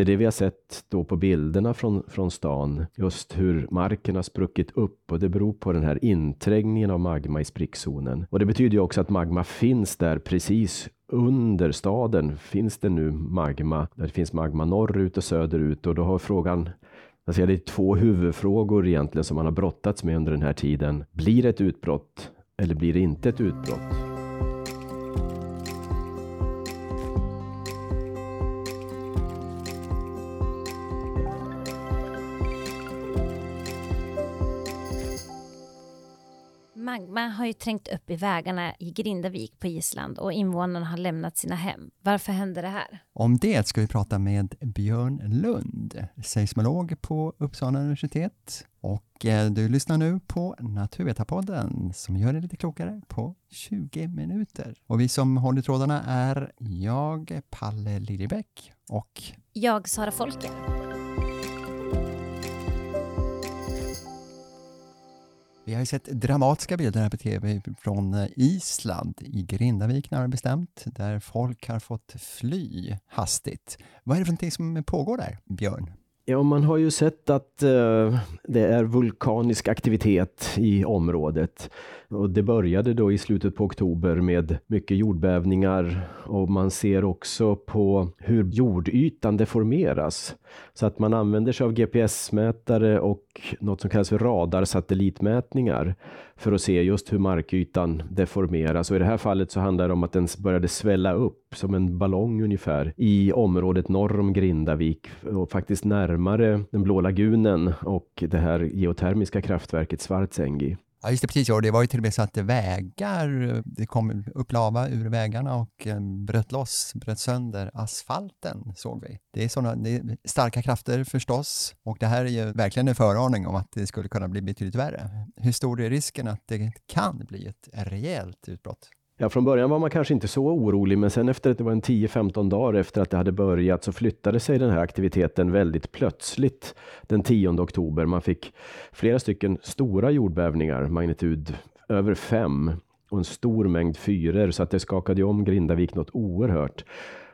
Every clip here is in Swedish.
Det är det vi har sett då på bilderna från, från stan, just hur marken har spruckit upp och det beror på den här inträngningen av magma i sprickzonen. Och det betyder ju också att magma finns där precis under staden finns det nu magma. Där det finns magma norrut och söderut och då har frågan Alltså det är två huvudfrågor egentligen som man har brottats med under den här tiden. Blir det ett utbrott eller blir det inte ett utbrott? Magma har ju trängt upp i vägarna i Grindavik på Island och invånarna har lämnat sina hem. Varför händer det här? Om det ska vi prata med Björn Lund, seismolog på Uppsala universitet. Och eh, du lyssnar nu på Naturvetarpodden som gör dig lite klokare på 20 minuter. Och vi som håller trådarna är jag, Palle Liljebäck och jag, Sara Folker. Vi har ju sett dramatiska bilder här på TV från eh, Island, i Grindavik närmare bestämt, där folk har fått fly hastigt. Vad är det för någonting som pågår där, Björn? Ja, man har ju sett att eh, det är vulkanisk aktivitet i området. Och det började då i slutet på oktober med mycket jordbävningar och man ser också på hur jordytan deformeras. Så att man använder sig av GPS-mätare och något som kallas för radarsatellitmätningar för att se just hur markytan deformeras. Och i det här fallet så handlar det om att den började svälla upp som en ballong ungefär i området norr om Grindavik och faktiskt närmare den blå lagunen och det här geotermiska kraftverket Svartsengi. Ja, just det, precis. Och det var ju till och med så att vägar, det kom upp lava ur vägarna och eh, bröt loss, bröt sönder asfalten, såg vi. Det är såna, det är starka krafter förstås och det här är ju verkligen en föraning om att det skulle kunna bli betydligt värre. Hur stor är risken att det kan bli ett rejält utbrott? Ja, från början var man kanske inte så orolig, men sen efter att det var en 10-15 dagar efter att det hade börjat så flyttade sig den här aktiviteten väldigt plötsligt den 10 oktober. Man fick flera stycken stora jordbävningar, magnitud över 5 och en stor mängd fyror så att det skakade om Grindavik något oerhört.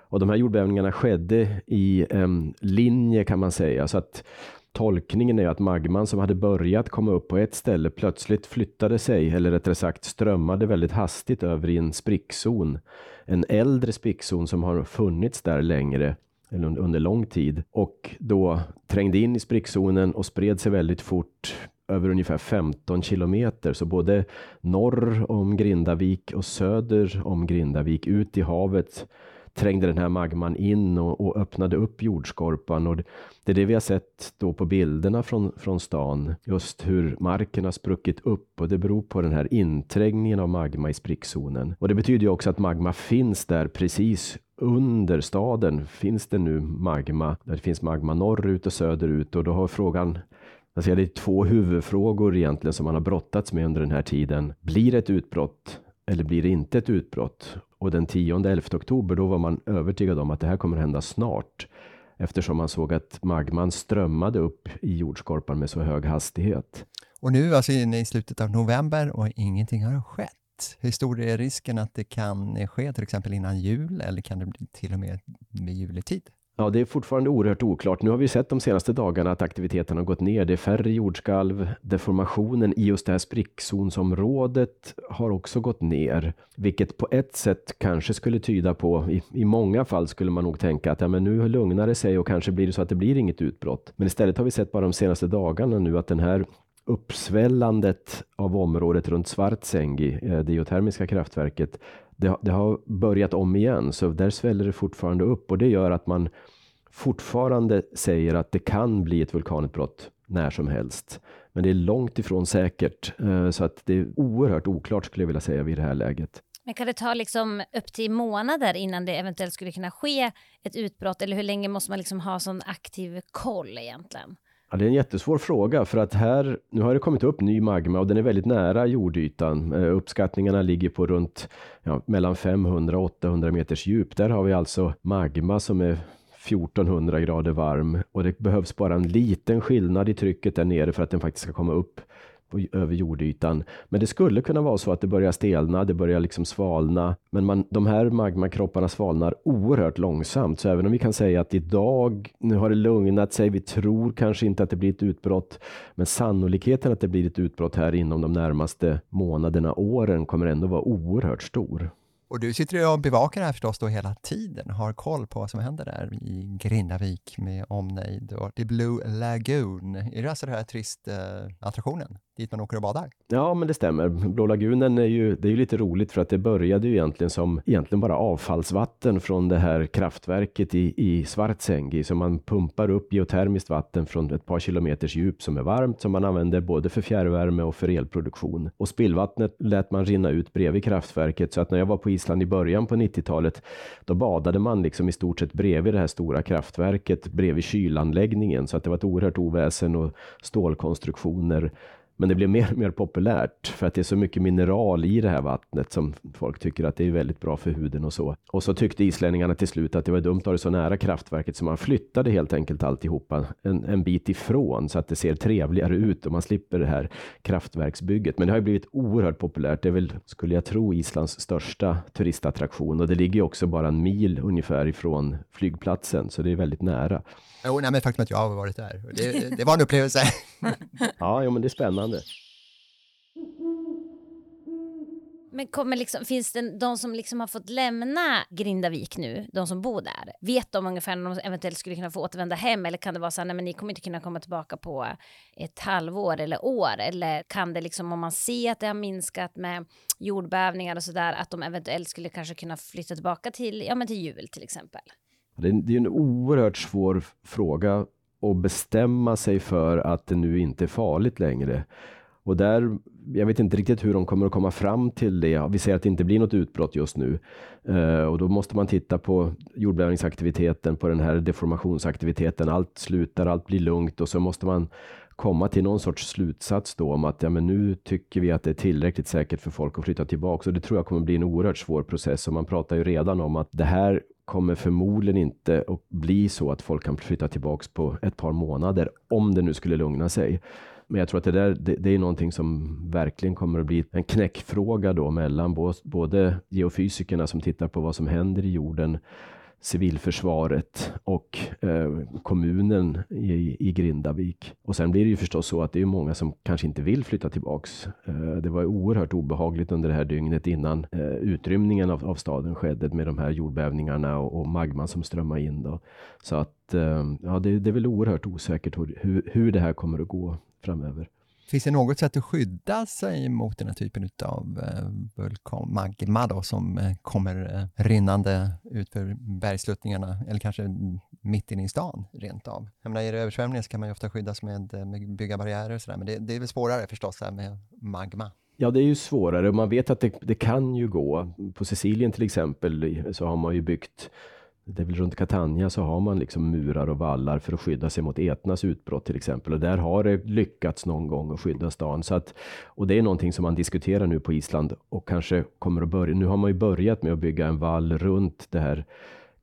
Och de här jordbävningarna skedde i en linje kan man säga, så att Tolkningen är att magman som hade börjat komma upp på ett ställe plötsligt flyttade sig, eller rättare sagt strömmade väldigt hastigt över i en sprickzon. En äldre sprickzon som har funnits där längre, eller under lång tid, och då trängde in i sprickzonen och spred sig väldigt fort över ungefär 15 kilometer, så både norr om Grindavik och söder om Grindavik ut i havet trängde den här magman in och, och, öppnade upp jordskorpan. Och det är det vi har sett då på bilderna från, från stan. Just hur marken har spruckit upp och det beror på den här inträngningen av magma i sprickzonen. Och det betyder ju också att magma finns där precis under staden finns det nu magma. Där det finns magma norrut och söderut och då har frågan Alltså det är två huvudfrågor egentligen som man har brottats med under den här tiden. Blir det ett utbrott eller blir det inte ett utbrott? Och den 10-11 oktober då var man övertygad om att det här kommer hända snart eftersom man såg att magman strömmade upp i jordskorpan med så hög hastighet. Och nu alltså inne i slutet av november och ingenting har skett. Hur stor är risken att det kan ske till exempel innan jul eller kan det bli till och med vid juletid? Ja, det är fortfarande oerhört oklart. Nu har vi sett de senaste dagarna att aktiviteten har gått ner. Det är färre jordskalv. Deformationen i just det här sprickzonsområdet har också gått ner, vilket på ett sätt kanske skulle tyda på, i, i många fall skulle man nog tänka att ja, men nu lugnar det sig och kanske blir det så att det blir inget utbrott. Men istället har vi sett bara de senaste dagarna nu att den här uppsvällandet av området runt Svartsengi, eh, det geotermiska kraftverket, det, det, har börjat om igen, så där sväller det fortfarande upp och det gör att man fortfarande säger att det kan bli ett vulkanutbrott när som helst. Men det är långt ifrån säkert, eh, så att det är oerhört oklart skulle jag vilja säga vid det här läget. Men kan det ta liksom upp till månader innan det eventuellt skulle kunna ske ett utbrott? Eller hur länge måste man liksom ha sån aktiv koll egentligen? Ja, det är en jättesvår fråga för att här, nu har det kommit upp ny magma och den är väldigt nära jordytan. Eh, uppskattningarna ligger på runt ja, mellan 500 och 800 meters djup. Där har vi alltså magma som är 1400 grader varm och det behövs bara en liten skillnad i trycket där nere för att den faktiskt ska komma upp på, över jordytan. Men det skulle kunna vara så att det börjar stelna, det börjar liksom svalna. Men man, de här magmakropparna svalnar oerhört långsamt. Så även om vi kan säga att idag, nu har det lugnat sig, vi tror kanske inte att det blir ett utbrott. Men sannolikheten att det blir ett utbrott här inom de närmaste månaderna, åren kommer ändå vara oerhört stor. Och du sitter ju och bevakar det här förstås då hela tiden, har koll på vad som händer där i Grindavik med omnejd och The Blue Lagoon. Är det alltså den här turistattraktionen dit man åker och badar? Ja, men det stämmer. Blå lagunen är ju, det är ju lite roligt för att det började ju egentligen som egentligen bara avfallsvatten från det här kraftverket i, i Svartsengi. Så man pumpar upp geotermiskt vatten från ett par kilometers djup som är varmt som man använder både för fjärrvärme och för elproduktion. Och spillvattnet lät man rinna ut bredvid kraftverket så att när jag var på Island i början på 90-talet då badade man liksom i stort sett bredvid det här stora kraftverket bredvid kylanläggningen så att det var ett oerhört oväsen och stålkonstruktioner men det blir mer och mer populärt för att det är så mycket mineral i det här vattnet som folk tycker att det är väldigt bra för huden och så. Och så tyckte islänningarna till slut att det var dumt att ha det så nära kraftverket så man flyttade helt enkelt alltihopa en, en bit ifrån så att det ser trevligare ut och man slipper det här kraftverksbygget. Men det har blivit oerhört populärt. Det är väl, skulle jag tro, Islands största turistattraktion och det ligger också bara en mil ungefär ifrån flygplatsen så det är väldigt nära. Jo, nej, men faktum att jag har varit där. Det, det var en upplevelse. ja, ja, men det är spännande. Men kommer liksom, finns det de som liksom har fått lämna Grindavik nu, de som bor där, vet de ungefär när de eventuellt skulle kunna få återvända hem eller kan det vara så här, nej men ni kommer inte kunna komma tillbaka på ett halvår eller år eller kan det liksom om man ser att det har minskat med jordbävningar och så där att de eventuellt skulle kanske kunna flytta tillbaka till, ja men till jul till exempel? Det är, det är en oerhört svår fråga att bestämma sig för att det nu inte är farligt längre. Och där, jag vet inte riktigt hur de kommer att komma fram till det. Vi ser att det inte blir något utbrott just nu. Uh, och då måste man titta på jordbävningsaktiviteten, på den här deformationsaktiviteten. Allt slutar, allt blir lugnt och så måste man komma till någon sorts slutsats då om att ja, men nu tycker vi att det är tillräckligt säkert för folk att flytta tillbaka. Och det tror jag kommer bli en oerhört svår process. Och man pratar ju redan om att det här kommer förmodligen inte att bli så att folk kan flytta tillbaks på ett par månader, om det nu skulle lugna sig. Men jag tror att det där, det, det är någonting som verkligen kommer att bli en knäckfråga då mellan både geofysikerna som tittar på vad som händer i jorden civilförsvaret och eh, kommunen i, i Grindavik. Och sen blir det ju förstås så att det är många som kanske inte vill flytta tillbaks. Eh, det var oerhört obehagligt under det här dygnet innan eh, utrymningen av, av, staden skedde med de här jordbävningarna och, och magman som strömmade in. Då. Så att eh, ja, det, det, är väl oerhört osäkert hur, hur det här kommer att gå framöver. Finns det något sätt att skydda sig mot den här typen av eh, vulkan, vulkanmagma då, som eh, kommer eh, rinnande ut för bergsluttningarna eller kanske mitt inne i stan rent av? Jag menar, är det översvämningar så kan man ju ofta skyddas med, med bygga barriärer och sådär, men det, det är väl svårare förstås här med magma. Ja, det är ju svårare och man vet att det, det kan ju gå. På Sicilien till exempel så har man ju byggt det är väl runt Catania så har man liksom murar och vallar för att skydda sig mot Etnas utbrott till exempel. Och där har det lyckats någon gång att skydda stan. Så att, och det är någonting som man diskuterar nu på Island och kanske kommer att börja. Nu har man ju börjat med att bygga en vall runt det här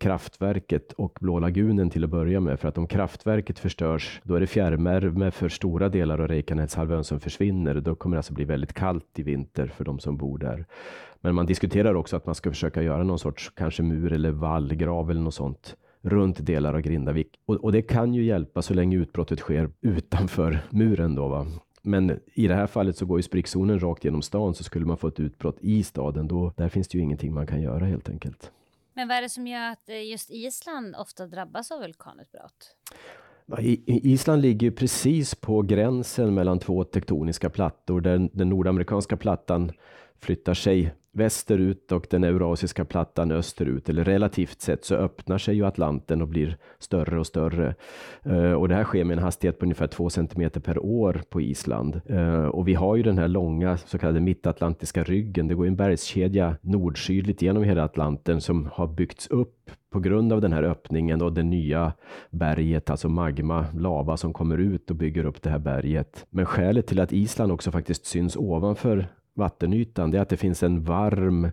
kraftverket och Blå lagunen till att börja med. För att om kraftverket förstörs, då är det fjärrvärme för stora delar av Reykjaneshalvön som försvinner. Då kommer det alltså bli väldigt kallt i vinter för de som bor där. Men man diskuterar också att man ska försöka göra någon sorts kanske mur eller vallgrav eller något sånt runt delar av Grindavik. Och, och det kan ju hjälpa så länge utbrottet sker utanför muren då. Va? Men i det här fallet så går ju sprickzonen rakt genom stan så skulle man få ett utbrott i staden då, där finns det ju ingenting man kan göra helt enkelt. Men vad är det som gör att eh, just Island ofta drabbas av vulkanutbrott? Island ligger precis på gränsen mellan två tektoniska plattor. Den, den nordamerikanska plattan flyttar sig västerut och den eurasiska plattan österut, eller relativt sett så öppnar sig ju Atlanten och blir större och större. Eh, och det här sker med en hastighet på ungefär två centimeter per år på Island. Eh, och vi har ju den här långa så kallade mittatlantiska ryggen. Det går en bergskedja nordsydligt genom hela Atlanten som har byggts upp på grund av den här öppningen och det nya berget, alltså magma, lava som kommer ut och bygger upp det här berget. Men skälet till att Island också faktiskt syns ovanför vattenytan, det är att det finns en varm,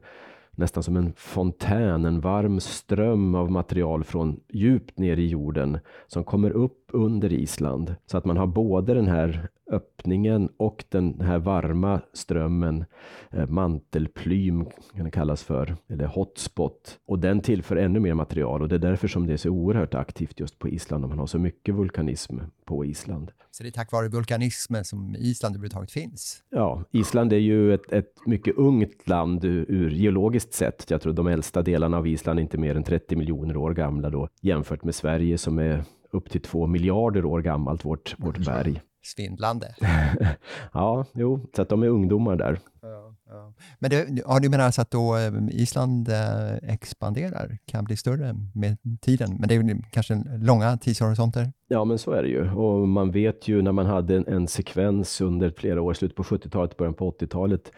nästan som en fontän, en varm ström av material från djupt ner i jorden som kommer upp under Island. Så att man har både den här öppningen och den här varma strömmen, eh, mantelplym kan det kallas för, eller hotspot. Och den tillför ännu mer material och det är därför som det är så oerhört aktivt just på Island och man har så mycket vulkanism på Island. Så det är tack vare vulkanismen som Island överhuvudtaget finns? Ja, Island är ju ett, ett mycket ungt land ur geologiskt sett. Jag tror de äldsta delarna av Island är inte mer än 30 miljoner år gamla då jämfört med Sverige som är upp till två miljarder år gammalt, vårt, vårt berg. Svindlande. ja, jo, så att de är ungdomar där. Ja, ja. Men det, ja, du menar alltså att då eh, Island eh, expanderar, kan bli större med tiden, men det är kanske långa tidshorisonter? Ja, men så är det ju. Och man vet ju när man hade en, en sekvens under flera år, slutet på 70-talet, början på 80-talet,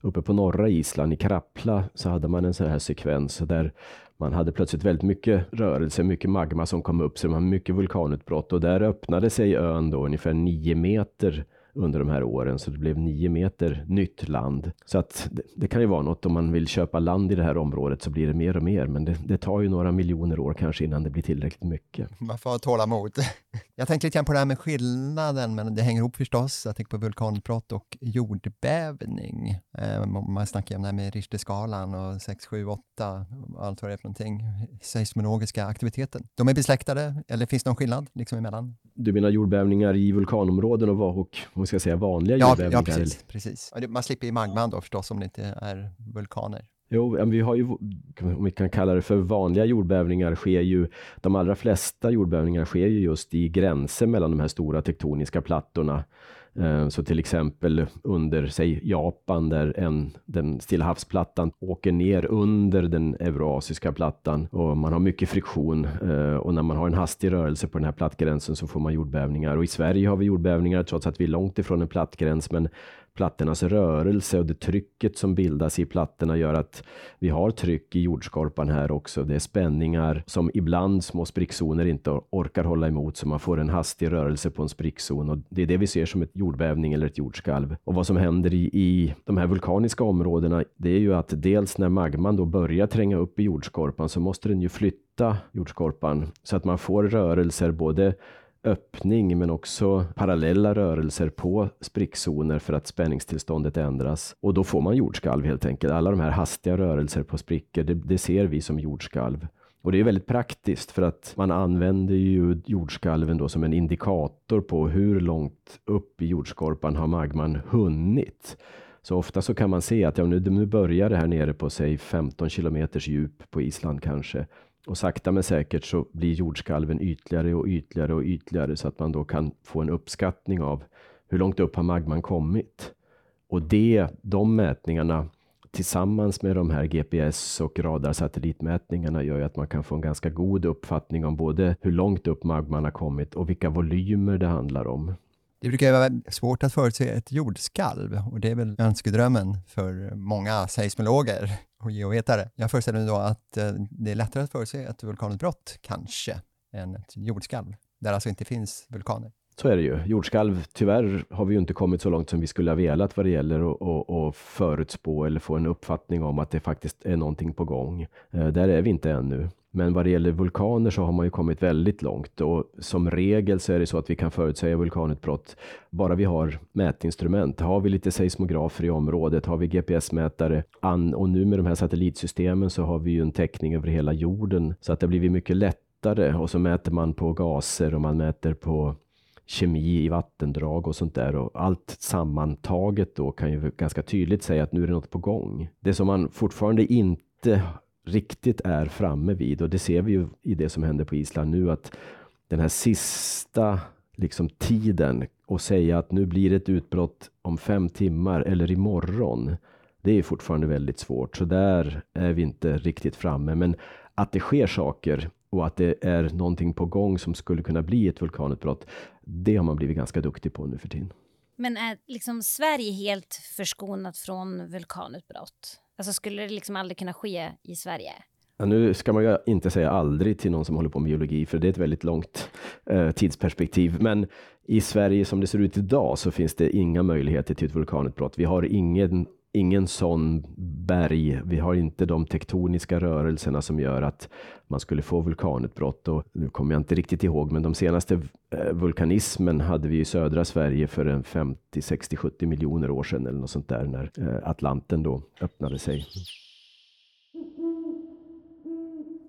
uppe på norra Island i Krapla så hade man en sån här sekvens där man hade plötsligt väldigt mycket rörelse, mycket magma som kom upp, så det var mycket vulkanutbrott. Och där öppnade sig ön då ungefär nio meter under de här åren, så det blev nio meter nytt land. Så att det, det, kan ju vara något om man vill köpa land i det här området så blir det mer och mer, men det, det tar ju några miljoner år kanske innan det blir tillräckligt mycket. Man får ha tålamod. Jag tänkte lite grann på det här med skillnaden, men det hänger ihop förstås. Jag tänker på vulkanutbrott och jordbävning. Eh, man snackar om det här med Richterskalan och 6, 7, 8, allt vad det är för någonting, seismologiska aktiviteten. De är besläktade, eller finns det någon skillnad liksom emellan? Du menar jordbävningar i vulkanområden och, och man ska säga vanliga ja, jordbävningar? Ja, precis. precis. Man slipper ju magman då förstås om det inte är vulkaner. Jo, vi har ju, om vi kan kalla det för vanliga jordbävningar, sker ju, de allra flesta jordbävningar sker ju just i gränser mellan de här stora tektoniska plattorna. Eh, så till exempel under, säg Japan, där en, den Stilla havsplattan åker ner under den eurasiska plattan och man har mycket friktion. Eh, och när man har en hastig rörelse på den här plattgränsen så får man jordbävningar. Och i Sverige har vi jordbävningar trots att vi är långt ifrån en plattgräns, men plattornas rörelse och det trycket som bildas i plattorna gör att vi har tryck i jordskorpan här också. Det är spänningar som ibland små sprickzoner inte orkar hålla emot så man får en hastig rörelse på en sprickzon och det är det vi ser som ett jordbävning eller ett jordskalv. Och vad som händer i, i de här vulkaniska områdena, det är ju att dels när magman då börjar tränga upp i jordskorpan så måste den ju flytta jordskorpan så att man får rörelser både öppning men också parallella rörelser på sprickzoner för att spänningstillståndet ändras. Och då får man jordskalv helt enkelt. Alla de här hastiga rörelser på sprickor, det, det ser vi som jordskalv. Och det är väldigt praktiskt för att man använder ju jordskalven då som en indikator på hur långt upp i jordskorpan har magman hunnit. Så ofta så kan man se att ja, nu, nu börjar det här nere på säg 15 kilometers djup på Island kanske. Och sakta men säkert så blir jordskalven ytligare och ytligare och ytligare så att man då kan få en uppskattning av hur långt upp har magman kommit. Och det, de mätningarna tillsammans med de här GPS och radarsatellitmätningarna gör ju att man kan få en ganska god uppfattning om både hur långt upp magman har kommit och vilka volymer det handlar om. Det brukar vara svårt att förutse ett jordskalv och det är väl önskedrömmen för många seismologer och geovetare. Jag föreställer mig då att eh, det är lättare att förutse ett vulkanutbrott, kanske, än ett jordskalv, där alltså inte finns vulkaner. Så är det ju. Jordskalv, tyvärr har vi ju inte kommit så långt som vi skulle ha velat vad det gäller att förutspå eller få en uppfattning om att det faktiskt är någonting på gång. Eh, där är vi inte ännu. Men vad det gäller vulkaner så har man ju kommit väldigt långt och som regel så är det så att vi kan förutsäga vulkanutbrott bara vi har mätinstrument. Har vi lite seismografer i området, har vi GPS-mätare och nu med de här satellitsystemen så har vi ju en täckning över hela jorden så att det blir mycket lättare och så mäter man på gaser och man mäter på kemi i vattendrag och sånt där och allt sammantaget då kan ju ganska tydligt säga att nu är det något på gång. Det som man fortfarande inte riktigt är framme vid och det ser vi ju i det som händer på Island nu att den här sista liksom tiden och säga att nu blir det ett utbrott om fem timmar eller imorgon. Det är fortfarande väldigt svårt, så där är vi inte riktigt framme. Men att det sker saker och att det är någonting på gång som skulle kunna bli ett vulkanutbrott, det har man blivit ganska duktig på nu för tiden. Men är liksom Sverige helt förskonat från vulkanutbrott? Alltså skulle det liksom aldrig kunna ske i Sverige? Ja, nu ska man ju inte säga aldrig till någon som håller på med biologi, för det är ett väldigt långt eh, tidsperspektiv. Men i Sverige som det ser ut idag så finns det inga möjligheter till ett vulkanutbrott. Vi har ingen ingen sån berg. Vi har inte de tektoniska rörelserna som gör att man skulle få vulkanutbrott. Och nu kommer jag inte riktigt ihåg, men de senaste eh, vulkanismen hade vi i södra Sverige för en 50, 60, 70 miljoner år sedan eller något sånt där när eh, Atlanten då öppnade sig.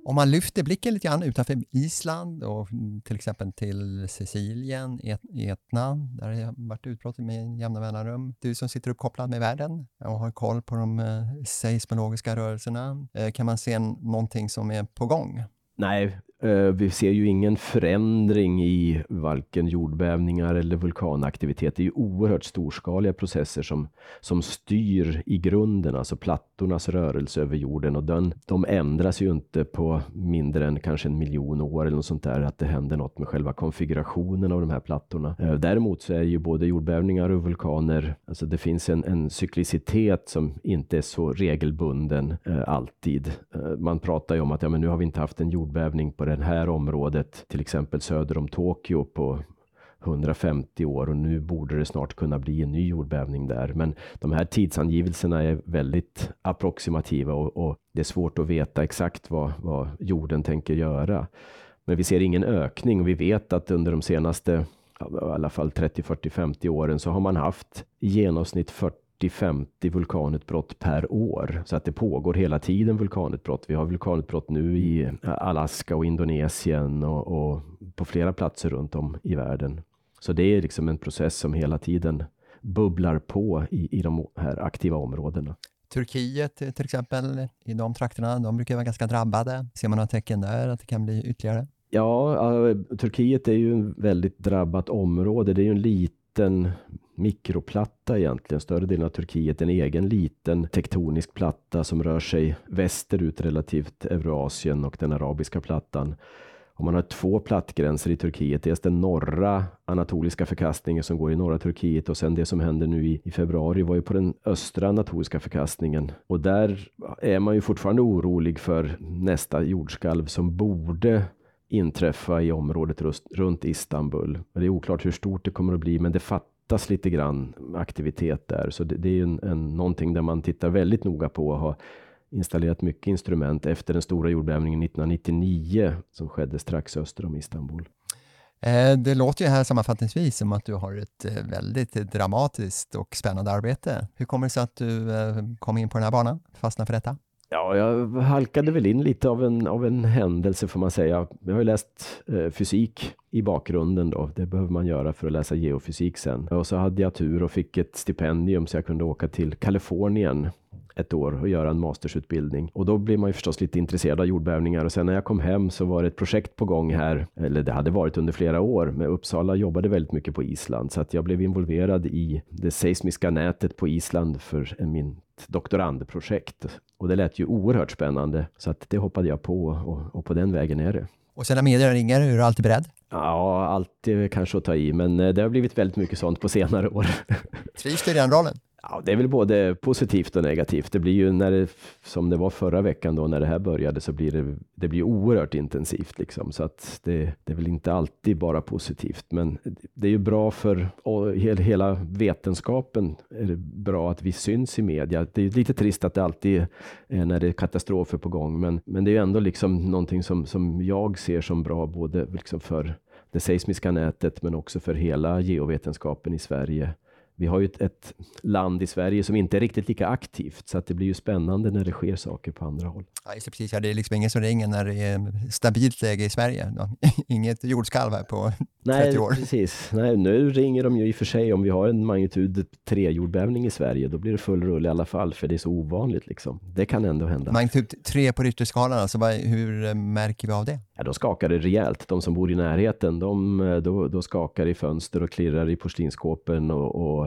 Om man lyfter blicken lite grann utanför Island och till exempel till Sicilien, Etna, där det har varit utbrott med jämna mellanrum. Du som sitter uppkopplad med världen och har koll på de eh, seismologiska rörelserna, eh, kan man se någonting som är på gång? Nej, Eh, vi ser ju ingen förändring i varken jordbävningar eller vulkanaktivitet. Det är ju oerhört storskaliga processer som, som styr i grunden, alltså plattornas rörelse över jorden och den, de ändras ju inte på mindre än kanske en miljon år eller något sånt där, att det händer något med själva konfigurationen av de här plattorna. Eh, däremot så är ju både jordbävningar och vulkaner, alltså det finns en, en cyklicitet som inte är så regelbunden eh, alltid. Eh, man pratar ju om att ja, men nu har vi inte haft en jordbävning på det här området, till exempel söder om Tokyo på 150 år och nu borde det snart kunna bli en ny jordbävning där. Men de här tidsangivelserna är väldigt approximativa och, och det är svårt att veta exakt vad, vad jorden tänker göra. Men vi ser ingen ökning och vi vet att under de senaste i alla fall 30, 40, 50 åren så har man haft i genomsnitt 40 40-50 vulkanutbrott per år. Så att det pågår hela tiden vulkanutbrott. Vi har vulkanutbrott nu i Alaska och Indonesien och, och på flera platser runt om i världen. Så det är liksom en process som hela tiden bubblar på i, i de här aktiva områdena. Turkiet till exempel, i de trakterna, de brukar vara ganska drabbade. Ser man några tecken där att det kan bli ytterligare? Ja, Turkiet är ju ett väldigt drabbat område. Det är ju en liten mikroplatta egentligen. Större delen av Turkiet en egen liten tektonisk platta som rör sig västerut relativt Eurasien och den arabiska plattan. Och man har två plattgränser i Turkiet. Dels den norra anatoliska förkastningen som går i norra Turkiet och sen det som händer nu i, i februari var ju på den östra anatoliska förkastningen. Och där är man ju fortfarande orolig för nästa jordskalv som borde inträffa i området runt Istanbul. Det är oklart hur stort det kommer att bli, men det fattas lite grann aktivitet där. Så det, det är en, en, någonting där man tittar väldigt noga på och har installerat mycket instrument efter den stora jordbävningen 1999 som skedde strax öster om Istanbul. Eh, det låter ju här sammanfattningsvis som att du har ett eh, väldigt dramatiskt och spännande arbete. Hur kommer det sig att du eh, kom in på den här banan, fastnade för detta? Ja, jag halkade väl in lite av en, av en händelse får man säga. Jag har ju läst eh, fysik i bakgrunden då. Det behöver man göra för att läsa geofysik sen. Och så hade jag tur och fick ett stipendium så jag kunde åka till Kalifornien ett år och göra en mastersutbildning. Och då blir man ju förstås lite intresserad av jordbävningar och sen när jag kom hem så var det ett projekt på gång här, eller det hade varit under flera år, men Uppsala jobbade väldigt mycket på Island så att jag blev involverad i det seismiska nätet på Island för min doktorandprojekt. Och det lät ju oerhört spännande så att det hoppade jag på och, och på den vägen är det. Och sen när media ringer, är du alltid beredd? Ja, alltid kanske att ta i, men eh, det har blivit väldigt mycket sånt på senare år. Trivs du i den rollen? Ja, det är väl både positivt och negativt. Det blir ju när det, som det var förra veckan då när det här började, så blir det, det blir oerhört intensivt liksom. Så att det, det är väl inte alltid bara positivt, men det är ju bra för hela vetenskapen. Är det bra att vi syns i media. Det är lite trist att det alltid är när det är katastrofer på gång, men, men det är ju ändå liksom någonting som, som jag ser som bra, både liksom för det seismiska nätet, men också för hela geovetenskapen i Sverige vi har ju ett, ett, land i Sverige som inte är riktigt lika aktivt, så att det blir ju spännande när det sker saker på andra håll. Ja, just precis. Ja, det är liksom ingen som ringer när det är stabilt läge i Sverige. Inget jordskalv här på 30 Nej, år. Precis. Nej, nu ringer de ju i och för sig om vi har en magnitud 3-jordbävning i Sverige, då blir det full rulle i alla fall, för det är så ovanligt. Liksom. Det kan ändå hända. Magnitud 3 på Richterskalan, alltså, hur eh, märker vi av det? Ja, då skakar det rejält. De som bor i närheten, de, eh, då, då skakar i fönster och klirrar i porslinsskåpen och, och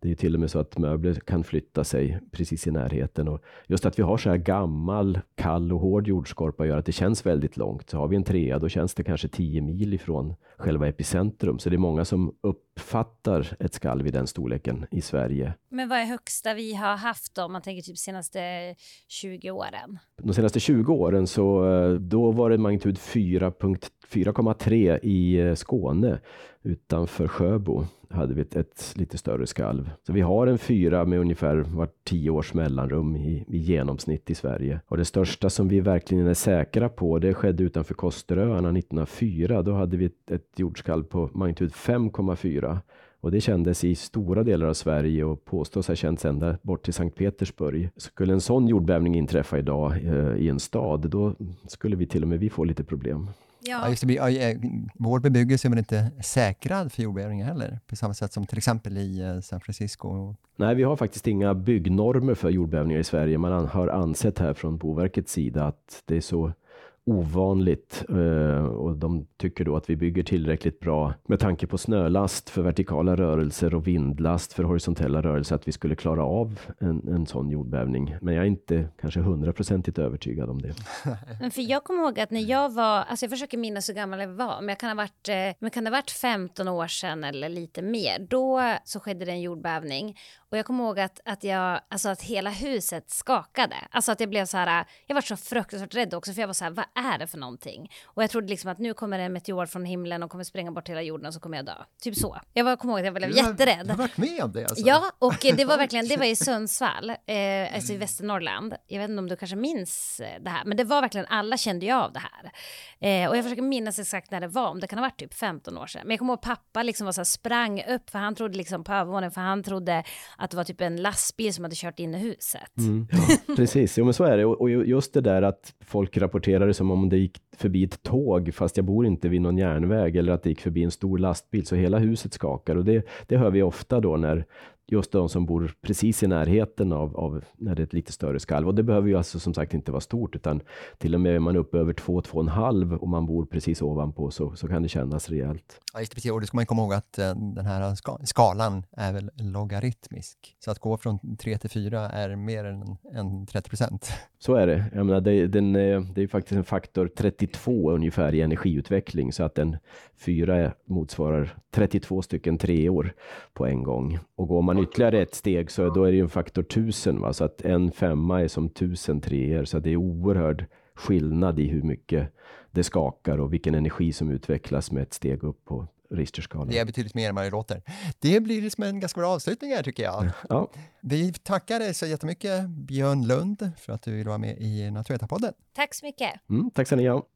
det är till och med så att möbler kan flytta sig precis i närheten. Och just att vi har så här gammal, kall och hård jordskorpa gör att det känns väldigt långt. Så har vi en trea, då känns det kanske 10 mil ifrån själva epicentrum. Så det är många som uppfattar ett skalv i den storleken i Sverige. Men vad är högsta vi har haft då, om man tänker typ senaste 20 åren? De senaste 20 åren så eh, då var det magnitud 4,3 i eh, Skåne utanför Sjöbo hade vi ett, ett, lite större skalv. Så vi har en fyra med ungefär var tio års mellanrum i, i, genomsnitt i Sverige. Och det största som vi verkligen är säkra på, det skedde utanför Kosteröarna 1904. Då hade vi ett, ett jordskalv på magnitud 5,4 och det kändes i stora delar av Sverige och påstås ha känts ända bort till Sankt Petersburg. Skulle en sån jordbävning inträffa idag eh, i en stad, då skulle vi till och med vi få lite problem. Ja. Ja, just det, vår bebyggelse är väl inte säkrad för jordbävningar heller, på samma sätt som till exempel i eh, San Francisco? Nej, vi har faktiskt inga byggnormer för jordbävningar i Sverige. Man har ansett här från Boverkets sida att det är så ovanligt eh, och de tycker då att vi bygger tillräckligt bra med tanke på snölast för vertikala rörelser och vindlast för horisontella rörelser att vi skulle klara av en, en sån jordbävning. Men jag är inte kanske hundraprocentigt övertygad om det. Men för jag kommer ihåg att när jag var, alltså jag försöker minnas hur gammal jag var, men jag kan ha varit, eh, men kan det ha varit 15 år sedan eller lite mer. Då så skedde det en jordbävning och jag kommer ihåg att, att, jag, alltså att hela huset skakade. Alltså att jag blev så här, jag var så fruktansvärt rädd också för jag var så här, vad är det för någonting? Och jag trodde liksom att nu kommer en meteor från himlen och kommer spränga bort hela jorden och så kommer jag dö. Typ så. Jag var, kommer ihåg att jag blev du har, jätterädd. Du har varit med om det alltså? Ja, och det var verkligen, det var i Sundsvall, eh, alltså i Västernorrland. Jag vet inte om du kanske minns eh, det här, men det var verkligen, alla kände ju av det här. Eh, och jag försöker minnas exakt när det var, om det kan ha varit typ 15 år sedan. Men jag kommer ihåg pappa liksom var så här, sprang upp, för han trodde liksom på övervåningen, för han trodde att det var typ en lastbil som hade kört in i huset. Mm. Ja, precis, jo men så är det. Och just det där att folk rapporterar det som om det gick förbi ett tåg, fast jag bor inte vid någon järnväg, eller att det gick förbi en stor lastbil, så hela huset skakar. Och det, det hör vi ofta då när just de som bor precis i närheten av, av, när det är ett lite större skalv. Och det behöver ju alltså som sagt inte vara stort, utan till och med är man uppe över 2-2,5 och man bor precis ovanpå så, så kan det kännas rejält. Ja, just det, och det ska man komma ihåg att uh, den här ska skalan är väl logaritmisk. Så att gå från 3 till 4 är mer än, än 30 procent. Så är det. Jag menar, det, den, det är faktiskt en faktor 32 ungefär i energiutveckling, så att en 4 motsvarar 32 stycken treor på en gång. Och går man ytterligare ett steg så då är det en faktor 1000, va? så att en femma är som 1000 treor, så det är oerhörd skillnad i hur mycket det skakar och vilken energi som utvecklas med ett steg upp på Richterskalan. Det är betydligt mer än vad det låter. Det blir som en ganska bra avslutning här tycker jag. Ja. Vi tackar dig så jättemycket Björn Lund för att du vill vara med i Naturvetarpodden. Tack så mycket. Mm, tack ska ni ha.